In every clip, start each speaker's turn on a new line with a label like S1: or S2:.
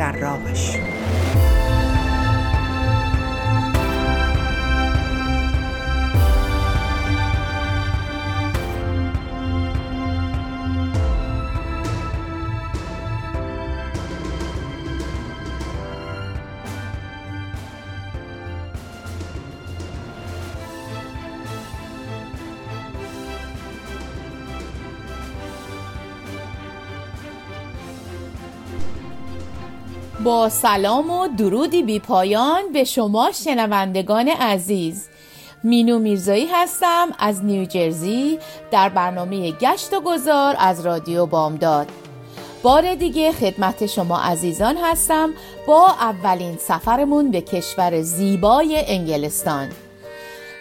S1: در راهش.
S2: با سلام و درودی بی پایان به شما شنوندگان عزیز. مینو میرزایی هستم از نیوجرزی در برنامه گشت و گذار از رادیو بامداد. بار دیگه خدمت شما عزیزان هستم با اولین سفرمون به کشور زیبای انگلستان.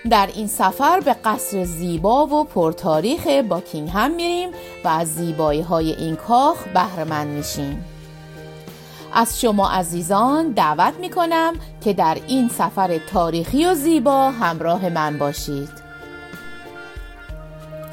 S2: در این سفر به قصر زیبا و پرتاریخ باکینگهم میریم و از زیبایی های این کاخ بهرمند میشیم. از شما عزیزان دعوت می کنم که در این سفر تاریخی و زیبا همراه من باشید.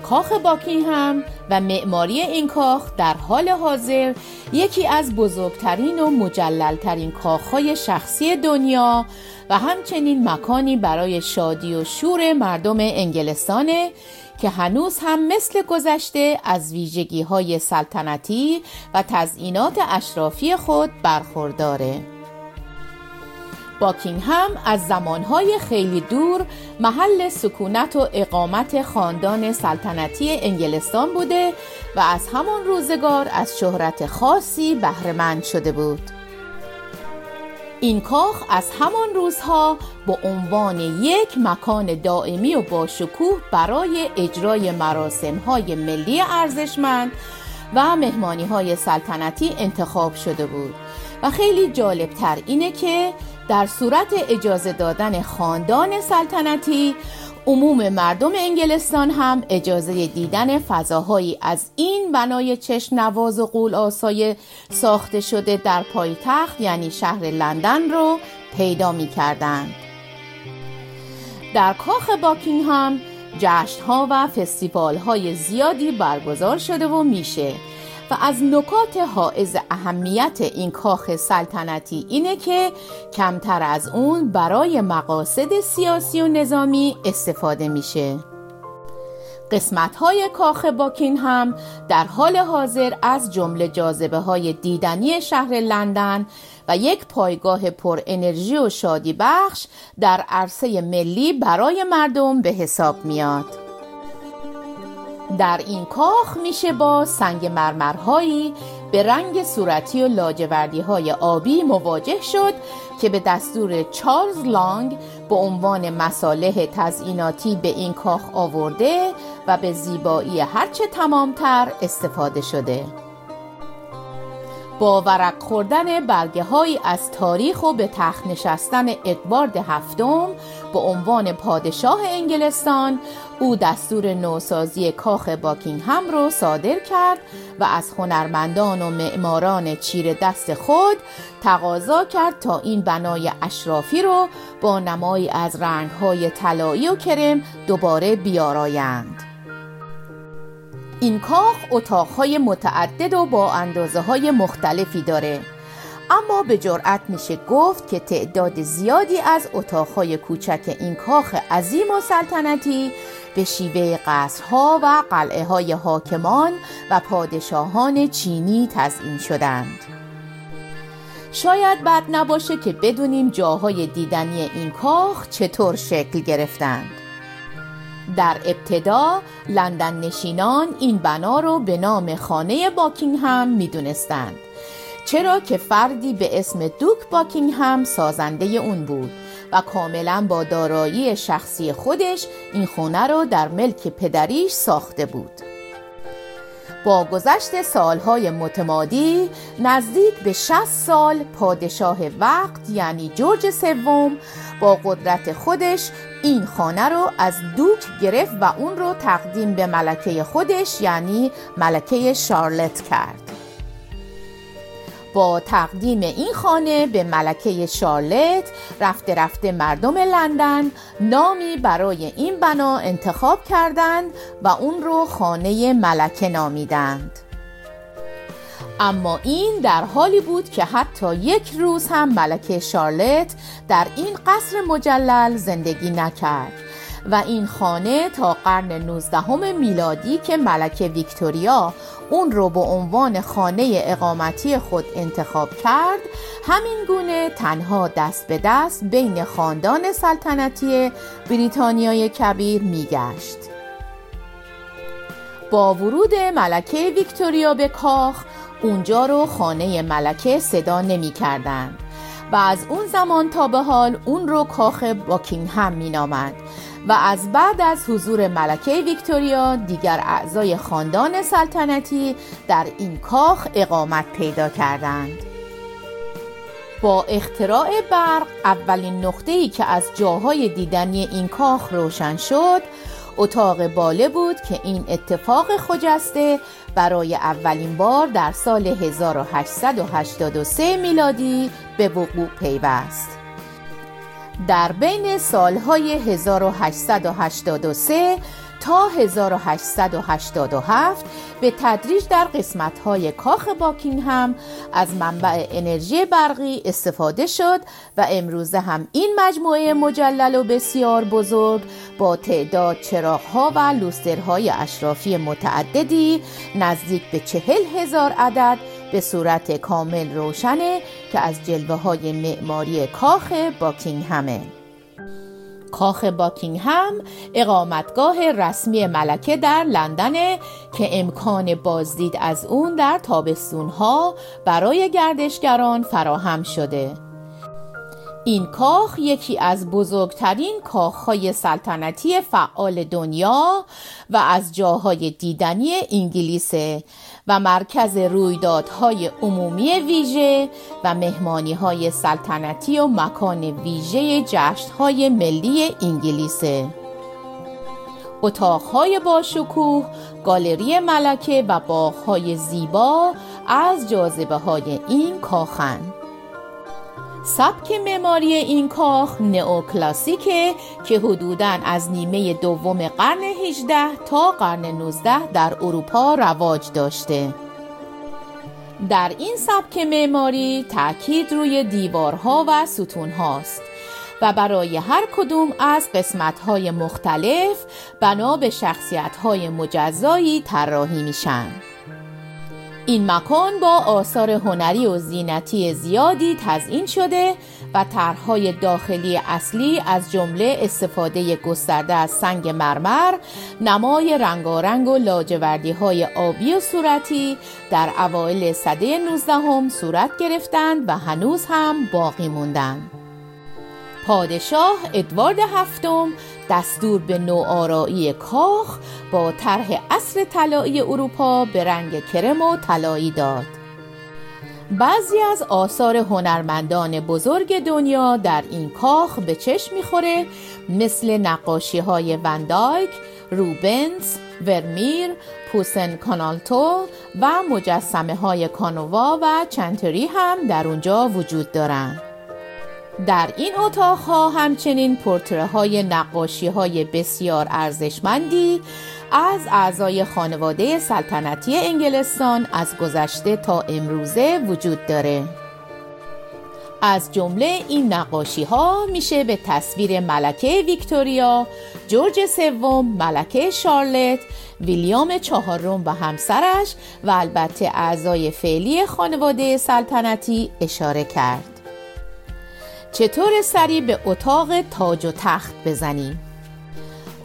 S2: کاخ باکینگهم و معماری این کاخ در حال حاضر یکی از بزرگترین و مجللترین کاخهای شخصی دنیا و همچنین مکانی برای شادی و شور مردم انگلستانه که هنوز هم مثل گذشته از ویژگی های سلطنتی و تزئینات اشرافی خود برخورداره. باکینگهم از زمانهای خیلی دور محل سکونت و اقامت خاندان سلطنتی انگلستان بوده و از همان روزگار از شهرت خاصی بهرهمند شده بود. این کاخ از همان روزها به عنوان یک مکان دائمی و باشکوه برای اجرای مراسم های ملی ارزشمند و مهمانی های سلطنتی انتخاب شده بود. و خیلی جالبتر اینه که در صورت اجازه دادن خاندان سلطنتی عموم مردم انگلستان هم اجازه دیدن فضاهایی از این بنای چشم نواز و قول آسای ساخته شده در پایتخت یعنی شهر لندن رو پیدا می کردن. در کاخ باکینگهام جشن ها و فستیوال های زیادی برگزار شده و میشه و از نکات حائز اهمیت این کاخ سلطنتی اینه که کمتر از اون برای مقاصد سیاسی و نظامی استفاده میشه قسمت های کاخ باکین هم در حال حاضر از جمله جاذبه های دیدنی شهر لندن و یک پایگاه پر انرژی و شادی بخش در عرصه ملی برای مردم به حساب میاد. در این کاخ میشه با سنگ مرمرهایی به رنگ صورتی و لاجوردی های آبی مواجه شد که به دستور چارلز لانگ به عنوان مصالح تزئیناتی به این کاخ آورده و به زیبایی هرچه تمامتر استفاده شده. با ورق خوردن برگه های از تاریخ و به تخت نشستن ادوارد هفتم به عنوان پادشاه انگلستان او دستور نوسازی کاخ باکینگهم رو صادر کرد و از هنرمندان و معماران چیر دست خود تقاضا کرد تا این بنای اشرافی رو با نمایی از رنگهای طلایی و کرم دوباره بیارایند. این کاخ اتاقهای متعدد و با اندازه های مختلفی داره. اما به جرأت میشه گفت که تعداد زیادی از اتاقهای کوچک این کاخ عظیم و سلطنتی به شیوه قصرها و قلعه های حاکمان و پادشاهان چینی تزئین شدند. شاید بد نباشه که بدونیم جاهای دیدنی این کاخ چطور شکل گرفتند. در ابتدا لندن نشینان این بنا رو به نام خانه باکینگهم می‌دونستند. چرا که فردی به اسم دوک باکینگهم سازنده اون بود و کاملا با دارایی شخصی خودش این خونه رو در ملک پدریش ساخته بود. با گذشت سالهای متمادی نزدیک به 60 سال پادشاه وقت یعنی جورج سوم با قدرت خودش این خانه رو از دوک گرفت و اون رو تقدیم به ملکه خودش یعنی ملکه شارلت کرد. با تقدیم این خانه به ملکه شارلت رفته رفته مردم لندن نامی برای این بنا انتخاب کردند و اون رو خانه ملکه نامیدند. اما این در حالی بود که حتی یک روز هم ملکه شارلت در این قصر مجلل زندگی نکرد. و این خانه تا قرن 19 میلادی که ملکه ویکتوریا اون رو به عنوان خانه اقامتی خود انتخاب کرد همین گونه تنها دست به دست بین خاندان سلطنتی بریتانیای کبیر میگشت. با ورود ملکه ویکتوریا به کاخ اونجا رو خانه ملکه صدا نمی کردن و از اون زمان تا به حال اون رو کاخ باکینگهم می نامد و از بعد از حضور ملکه ویکتوریا دیگر اعضای خاندان سلطنتی در این کاخ اقامت پیدا کردند. با اختراع برق اولین نقطه ای که از جاهای دیدنی این کاخ روشن شد اتاق باله بود که این اتفاق خجسته برای اولین بار در سال 1883 میلادی به وقوع پیوست. در بین سالهای 1883 تا 1887 به تدریج در قسمت‌های کاخ باکینگهم از منبع انرژی برقی استفاده شد و امروزه هم این مجموعه مجلل و بسیار بزرگ با تعداد چراغ‌ها و لوسترهای اشرافی متعددی نزدیک به چهل هزار عدد به صورت کامل روشنه که از جلوه های معماری کاخ باکینگهمه. کاخ باکینگهم اقامتگاه رسمی ملکه در لندنه که امکان بازدید از اون در تابستونها برای گردشگران فراهم شده. این کاخ یکی از بزرگترین کاخهای سلطنتی فعال دنیا و از جاهای دیدنی انگلیسه و مرکز رویدادهای عمومی ویژه و مهمانی های سلطنتی و مکان ویژه جشنهای ملی انگلیسه اتاقهای با شکوه، گالری ملکه و باغهای زیبا از جاذبه های این کاخند. سبک معماری این کاخ نئوکلاسیکه که حدوداً از نیمه دوم قرن 18 تا قرن 19 در اروپا رواج داشته در این سبک معماری تاکید روی دیوارها و ستون هاست و برای هر کدوم از قسمت‌های مختلف بنا به شخصیت‌های مجزایی طراحی میشن. این مکان با آثار هنری و زینتی زیادی تزئین شده و طرحهای داخلی اصلی از جمله استفاده گسترده از سنگ مرمر نمای رنگارنگ و لاجوردی های آبی و صورتی در اوایل سده 19 صورت گرفتند و هنوز هم باقی موندند. پادشاه ادوارد هفتم دستور به نوآرایی کاخ با طرح اصر طلایی اروپا به رنگ کرم و طلایی داد بعضی از آثار هنرمندان بزرگ دنیا در این کاخ به چشم می‌خوره مثل نقاشی های وندایک، روبنز، ورمیر، پوسن کانالتو و مجسمه های کانووا و چنتری هم در اونجا وجود دارند. در این اتاق ها همچنین پورتره های نقاشی های بسیار ارزشمندی از اعضای خانواده سلطنتی انگلستان از گذشته تا امروزه وجود داره از جمله این نقاشی ها میشه به تصویر ملکه ویکتوریا، جورج سوم، ملکه شارلت، ویلیام چهارم و همسرش و البته اعضای فعلی خانواده سلطنتی اشاره کرد. چطور سری به اتاق تاج و تخت بزنیم؟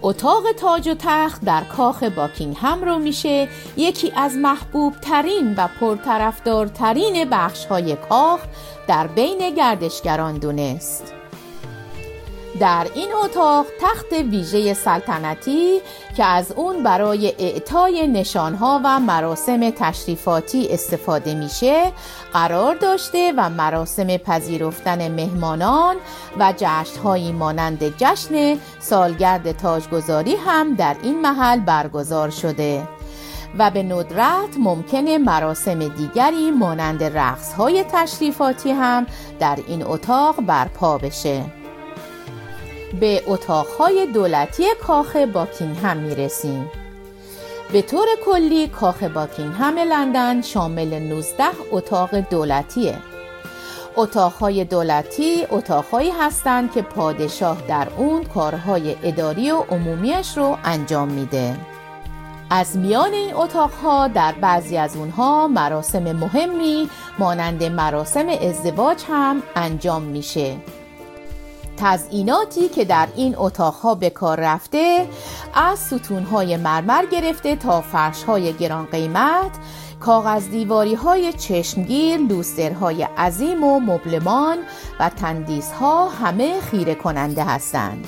S2: اتاق تاج و تخت در کاخ باکینگهم رو میشه یکی از محبوب ترین و در این اتاق تخت ویژه سلطنتی که از اون برای اعطای نشانها و مراسم تشریفاتی استفاده میشه قرار داشته و مراسم پذیرفتن مهمانان و جشنهایی مانند جشن سالگرد تاجگذاری هم در این محل برگزار شده و به ندرت ممکنه مراسم دیگری مانند رقص های تشریفاتی هم در این اتاق برپا بشه. به اتاقهای دولتی کاخ باکینگهم می‌رسیم. به طور کلی کاخ باکینگهم لندن شامل 19 اتاق دولتیه. اتاقهای دولتی اتاقهایی هستند که پادشاه در اون کارهای اداری و عمومیش رو انجام میده. از میان این اتاقها در بعضی از اونها مراسم مهمی مانند مراسم ازدواج هم انجام میشه. تزئیناتی که در این اتاقها به کار رفته از ستونهای مرمر گرفته تا فرشهای گران قیمت کاغذ دیواری های چشمگیر، لوسترهای عظیم و مبلمان و تندیس ها همه خیره کننده هستند.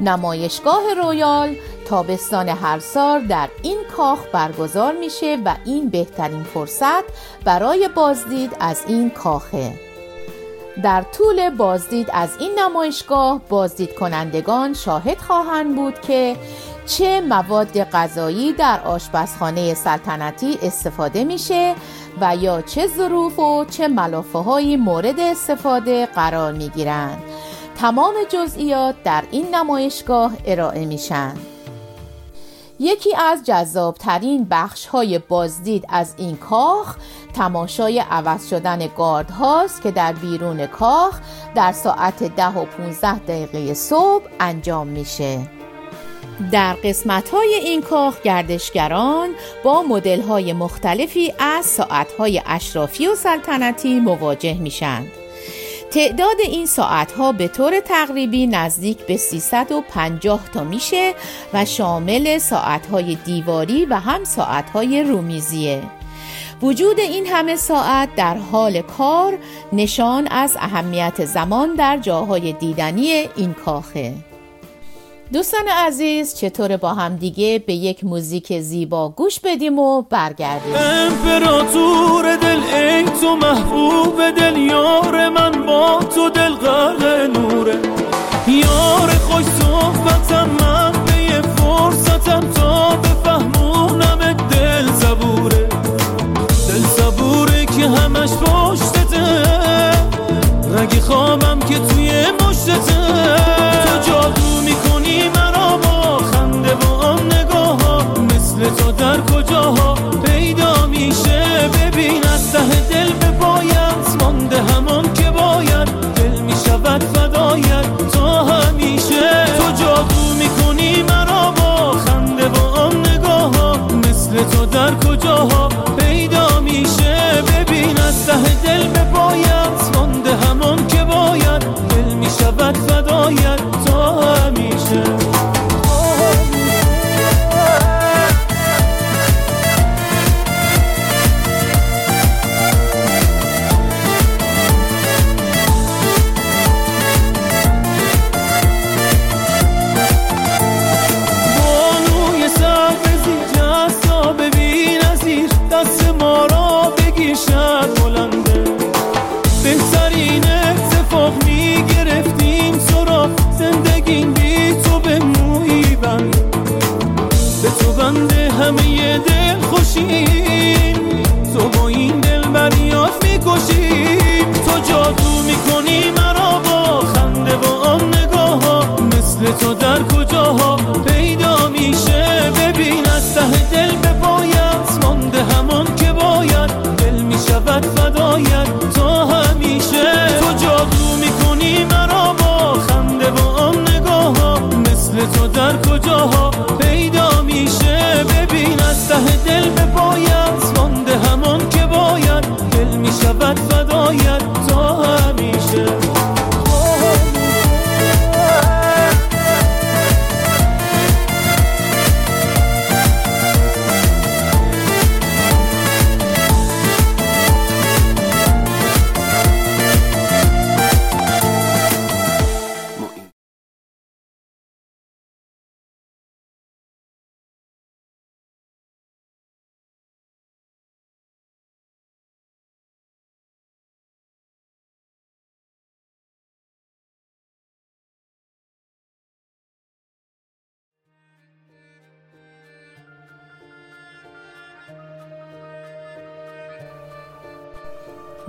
S2: نمایشگاه رویال تابستان هر سال در این کاخ برگزار میشه و این بهترین فرصت برای بازدید از این کاخه. در طول بازدید از این نمایشگاه بازدید کنندگان شاهد خواهند بود که چه مواد غذایی در آشپزخانه سلطنتی استفاده میشه و یا چه ظروف و چه ملافه های مورد استفاده قرار می گیرند. تمام جزئیات در این نمایشگاه ارائه میشن. یکی از جذابترین بخش های بازدید از این کاخ تماشای عوض شدن گارد هاست که در بیرون کاخ در ساعت ده و 15 دقیقه صبح انجام میشه. در قسمت های این کاخ گردشگران با مدل های مختلفی از ساعت های اشرافی و سلطنتی مواجه میشند. تعداد این ساعت ها به طور تقریبی نزدیک به 350 تا میشه و شامل ساعت های دیواری و هم ساعت های رومیزیه. وجود این همه ساعت در حال کار نشان از اهمیت زمان در جاهای دیدنی این کاخه. دوستان عزیز چطور با هم دیگه به یک موزیک زیبا گوش بدیم و برگردیم؟
S3: امپراتور دل ای تو محبوب دل یار من با تو دل غرق نوره. یار خوش صحبتم من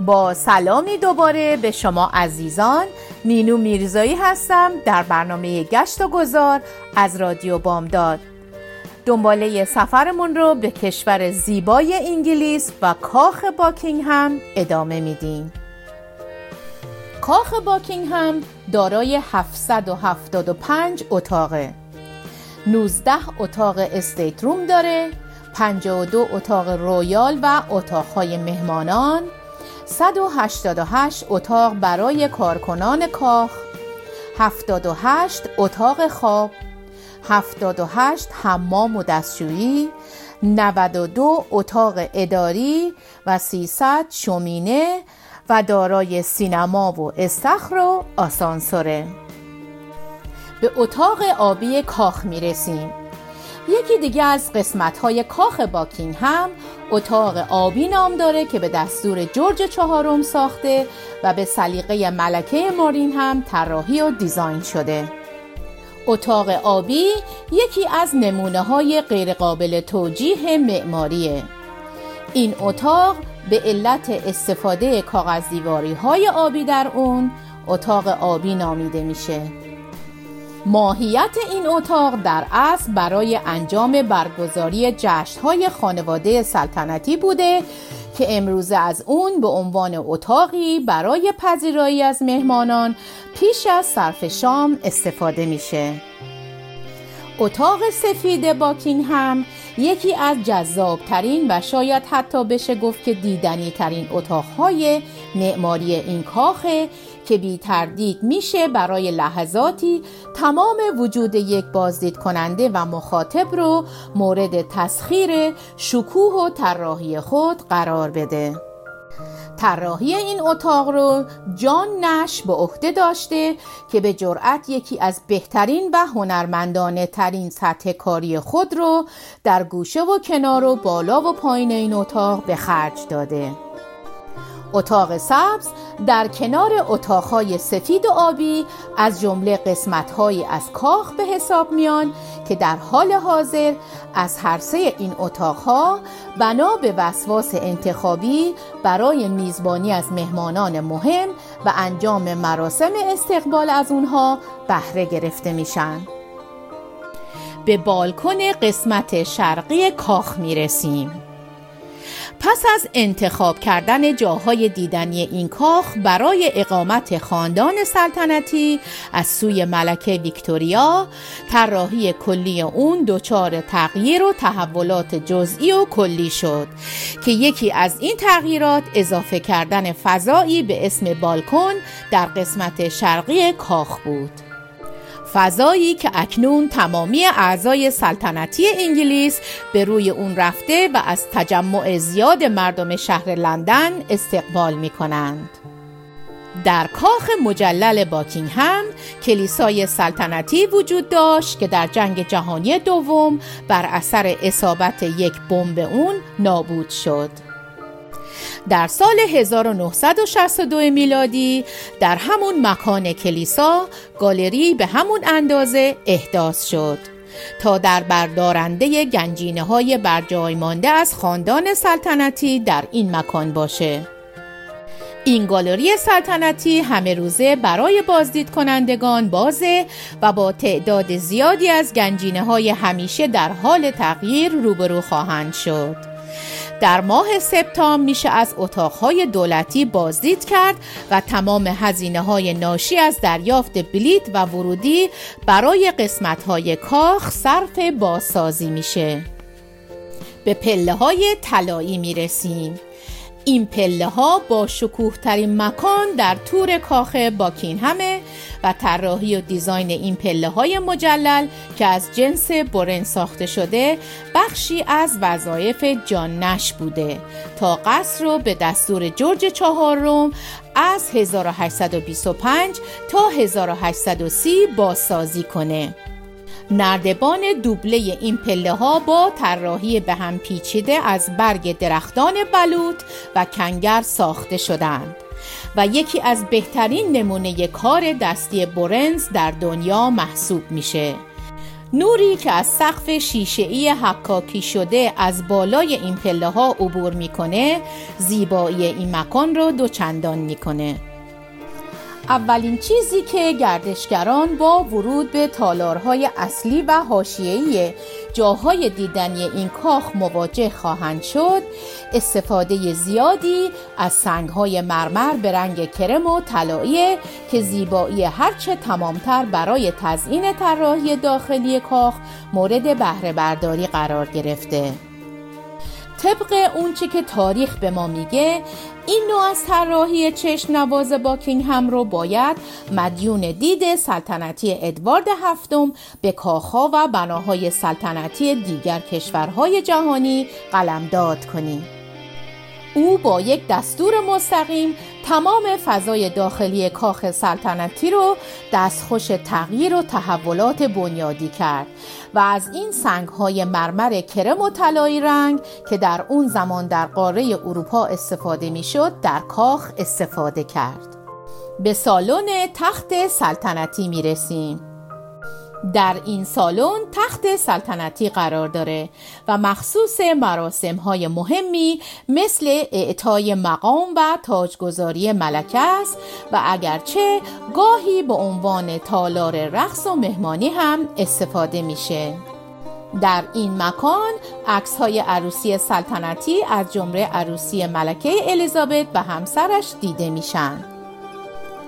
S2: با سلامی دوباره به شما عزیزان مینو میرزایی هستم در برنامه گشت و گذار از رادیو بامداد. دنباله سفرمون رو به کشور زیبای انگلیس و کاخ باکینگهم ادامه میدیم. کاخ باکینگهم دارای 775 اتاقه. 19 اتاق استیت روم داره 52 اتاق رویال و اتاقهای مهمانان 188 اتاق برای کارکنان کاخ. 78 اتاق خواب. 78 حمام و دستشویی. 92 اتاق اداری و 300 شومینه و دارای سینما و استخر و آسانسوره. به اتاق آبی کاخ می رسیم یکی دیگه از قسمت های کاخ باکینگ هم اتاق آبی نام داره که به دستور جورج چهارم ساخته و به سلیقه ملکه مارین هم طراحی و دیزاین شده. اتاق آبی یکی از نمونه های غیرقابل توجیه معماریه. این اتاق به علت استفاده کاغذ دیواری های آبی در اون اتاق آبی نامیده میشه. ماهیت این اتاق در اصل برای انجام برگزاری جشنهای خانواده سلطنتی بوده که امروزه از اون به عنوان اتاقی برای پذیرایی از مهمانان پیش از صرف شام استفاده میشه. اتاق سفید باکینگ هم یکی از جذابترین و شاید حتی بشه گفت که دیدنی ترین اتاقهای معماری این کاخه که بی تردید میشه برای لحظاتی تمام وجود یک بازدید کننده و مخاطب رو مورد تسخیر شکوه و طراحی خود قرار بده. طراحی این اتاق رو جان نش به عهده داشته که به جرأت یکی از بهترین و هنرمندانه ترین سطح کاری خود رو در گوشه و کنار و بالا و پایین این اتاق به خرج داده. اتاق سبز در کنار اتاقهای سفید و آبی از جمله قسمتهایی از کاخ به حساب میان که در حال حاضر از هر سه این اتاقها بنا به وسواس انتخابی برای میزبانی از مهمانان مهم و انجام مراسم استقبال از اونها بهره گرفته میشن. به بالکن قسمت شرقی کاخ می‌رسیم. پس از انتخاب کردن جاهای دیدنی این کاخ برای اقامت خاندان سلطنتی از سوی ملکه ویکتوریا طراحی کلی اون دچار تغییر و تحولات جزئی و کلی شد که یکی از این تغییرات اضافه کردن فضایی به اسم بالکن در قسمت شرقی کاخ بود. فضایی که اکنون تمامی اعضای سلطنتی انگلیس به روی اون رفته و از تجمع زیاد مردم شهر لندن استقبال می کنند. در کاخ مجلل باکینگهم کلیسای سلطنتی وجود داشت که در جنگ جهانی دوم بر اثر اصابت یک بمب اون نابود شد. در سال 1962 میلادی در همون مکان کلیسا گالری به همون اندازه احداث شد. تا در بردارنده گنجینه های برجای مانده از خاندان سلطنتی در این مکان باشه. این گالری سلطنتی همه روزه برای بازدید کنندگان بازه و با تعداد زیادی از گنجینه های همیشه در حال تغییر روبرو خواهند شد. در ماه سپتامبر میشه از اتاقهای دولتی بازدید کرد و تمام هزینه های ناشی از دریافت بلیت و ورودی برای قسمت های کاخ صرف بازسازی میشه. به پله های طلایی می‌رسیم. این پله ها با شکوه ترین مکان در تور کاخ باکین همه و طراحی و دیزاین این پله های مجلل که از جنس برن ساخته شده بخشی از وظایف جان نش بوده. تا قصر رو به دستور جورج چهارم از 1825 تا 1830 بازسازی کنه. نردبان دوبله این پله ها با طراحی به هم پیچیده از برگ درختان بلوط و کنگر ساخته شدند و یکی از بهترین نمونه کار دستی برنز در دنیا محسوب میشه. نوری که از سقف شیشه‌ای حکاکی شده از بالای این پله ها عبور می‌کنه زیبایی این مکان رو دوچندان می‌کنه. اولین چیزی که گردشگران با ورود به تالارهای اصلی و حاشیه‌ای جاهای دیدنی این کاخ مواجه خواهند شد استفاده زیادی از سنگهای مرمر به رنگ کرم و طلایی که زیبایی هرچه تمامتر برای تزیین طراحی داخلی کاخ مورد بهره برداری قرار گرفته. طبق اونچه که تاریخ به ما میگه این نوع از طراحی چشم نواز باکینگهم رو باید مدیون دید سلطنتی ادوارد هفتم به کاخها و بناهای سلطنتی دیگر کشورهای جهانی قلمداد کنیم. او با یک دستور مستقیم تمام فضای داخلی کاخ سلطنتی رو دستخوش تغییر و تحولات بنیادی کرد و از این سنگ های مرمر کرم و طلایی رنگ که در اون زمان در قاره اروپا استفاده می‌شد در کاخ استفاده کرد. به سالن تخت سلطنتی می رسیم در این سالن تخت سلطنتی قرار داره و مخصوص مراسم های مهمی مثل اعطای مقام و تاجگذاری ملکه است و اگرچه گاهی به عنوان تالار رقص و مهمانی هم استفاده میشه. در این مکان عکس های عروسی سلطنتی از جمله عروسی ملکه الیزابت و همسرش دیده میشن.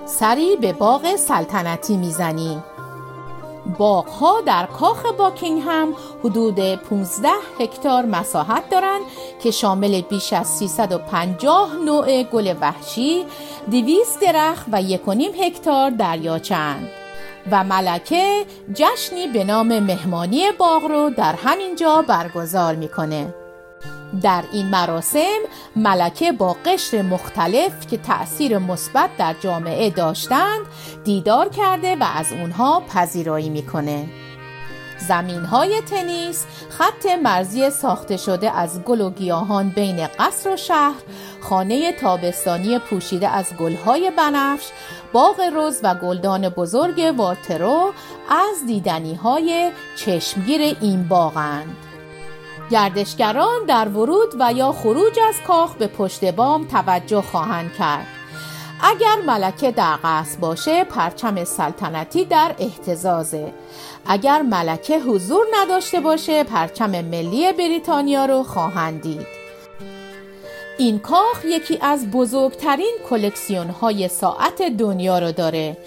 S2: سری به باغ سلطنتی می‌زنیم باغها در کاخ باکینگهم حدود 15 هکتار مساحت دارند که شامل بیش از 350 نوع گل وحشی، 200 درخت و 1.5 هکتار دریاچند و ملکه جشنی به نام مهمانی باغ رو در همین جا برگزار می‌کنه. در این مراسم ملکه با قشر مختلف که تأثیر مثبت در جامعه داشتند دیدار کرده و از اونها پذیرایی می‌کنه. زمین های تنیس خط مرزی ساخته شده از گل و گیاهان بین قصر و شهر خانه تابستانی پوشیده از گلهای بنفش باغ روز و گلدان بزرگ واترو از دیدنی های چشمگیر این باغند گردشگران در ورود و یا خروج از کاخ به پشت بام توجه خواهند کرد. اگر ملکه در قصد باشه پرچم سلطنتی در احتزازه اگر ملکه حضور نداشته باشه پرچم ملی بریتانیا رو خواهند دید. این کاخ یکی از بزرگترین کلکسیون های ساعت دنیا رو داره.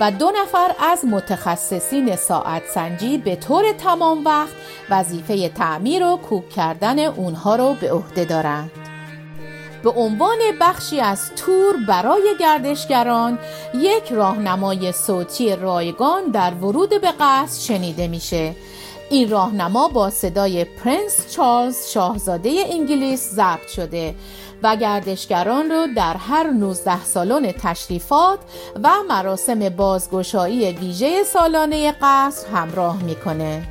S2: و دو نفر از متخصصین ساعت سنجی به طور تمام وقت وظیفه تعمیر و کوک کردن اونها رو به عهده دارند. به عنوان بخشی از تور برای گردشگران یک راهنمای صوتی رایگان در ورود به قصر شنیده میشه این راهنما با صدای پرنس چارلز شاهزاده انگلیس ضبط شده و گردشگران رو در هر 19 سالن تشریفات و مراسم بازگشایی ویژه سالانه قصر همراه می‌کنه.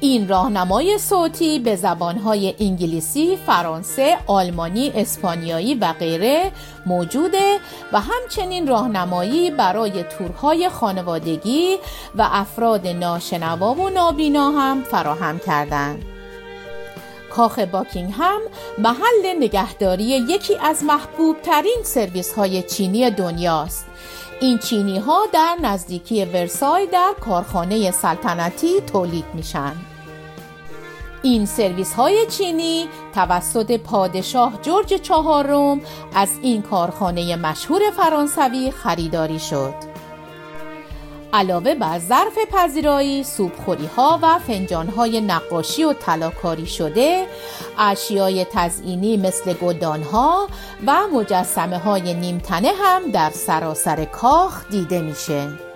S2: این راهنمای صوتی به زبانهای انگلیسی، فرانسه، آلمانی، اسپانیایی و غیره موجوده و همچنین راهنمایی برای تورهای خانوادگی و افراد ناشنوا و نابینا هم فراهم کردند. کاخ باکینگهم محل نگهداری یکی از محبوب ترین سرویس های چینی دنیاست. این چینی ها در نزدیکی ورسای در کارخانه سلطنتی تولید میشن. این سرویس های چینی توسط پادشاه جورج چهارم از این کارخانه مشهور فرانسوی خریداری شد. علاوه بر ظرف پذیرایی، سوپخوری ها و فنجان های نقاشی و تلاکاری شده، اشیای تزئینی مثل گلدان ها و مجسمه های نیمتنه هم در سراسر کاخ دیده میشه.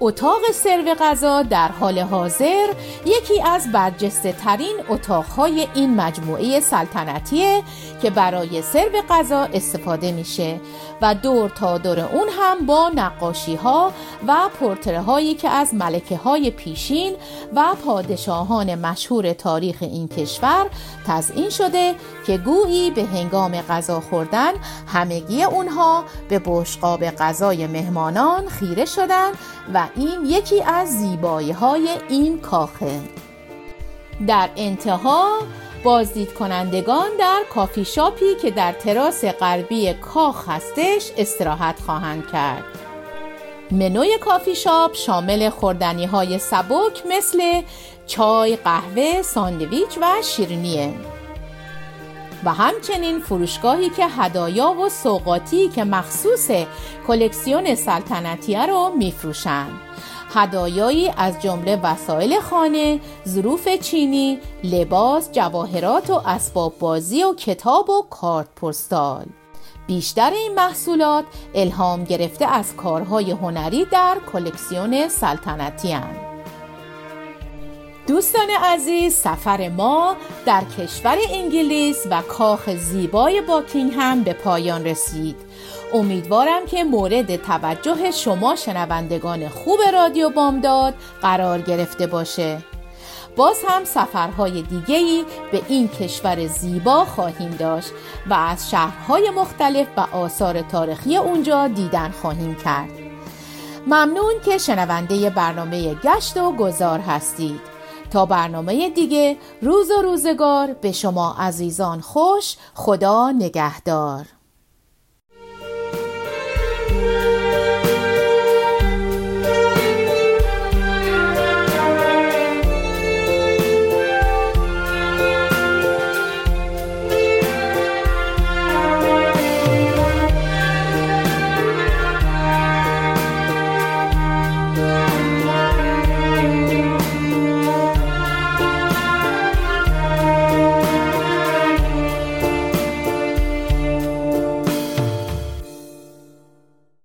S2: اتاق سرو غذا در حال حاضر یکی از برجسته ترین اتاقهای این مجموعه سلطنتیه که برای سرو غذا استفاده میشه و دور تا دور اون هم با نقاشی ها و پورتره هایی که از ملکه های پیشین و پادشاهان مشهور تاریخ این کشور تزئین شده که گویی به هنگام غذا خوردن همگی اونها به بشقاب غذای مهمانان خیره شدن و این یکی از زیبایی های این کاخه. در انتها بازدید کنندگان در کافی شاپی که در تراس غربی کاخ هستش استراحت خواهند کرد. منوی کافی شاپ شامل خوردنی های سبک مثل چای، قهوه، ساندویچ و شیرینیه. و همچنین فروشگاهی که هدایا و سوقاتی که مخصوص کلکسیون سلطنتیه رو میفروشند هدایایی از جمله وسایل خانه، ظروف چینی، لباس، جواهرات و اسباب بازی و کتاب و کارت پستال. بیشتر این محصولات الهام گرفته از کارهای هنری در کلکسیون سلطنتی دوستان عزیز سفر ما در کشور انگلیس و کاخ زیبای هم به پایان رسید. امیدوارم که مورد توجه شما شنوندگان خوب رادیو بامداد قرار گرفته باشه. باز هم سفرهای دیگهی به این کشور زیبا خواهیم داشت و از شهرهای مختلف و آثار تاریخی اونجا دیدن خواهیم کرد. ممنون که شنونده برنامه گشت و گذار هستید. تا برنامه دیگه روز و روزگار به شما عزیزان خوش خدا نگهدار.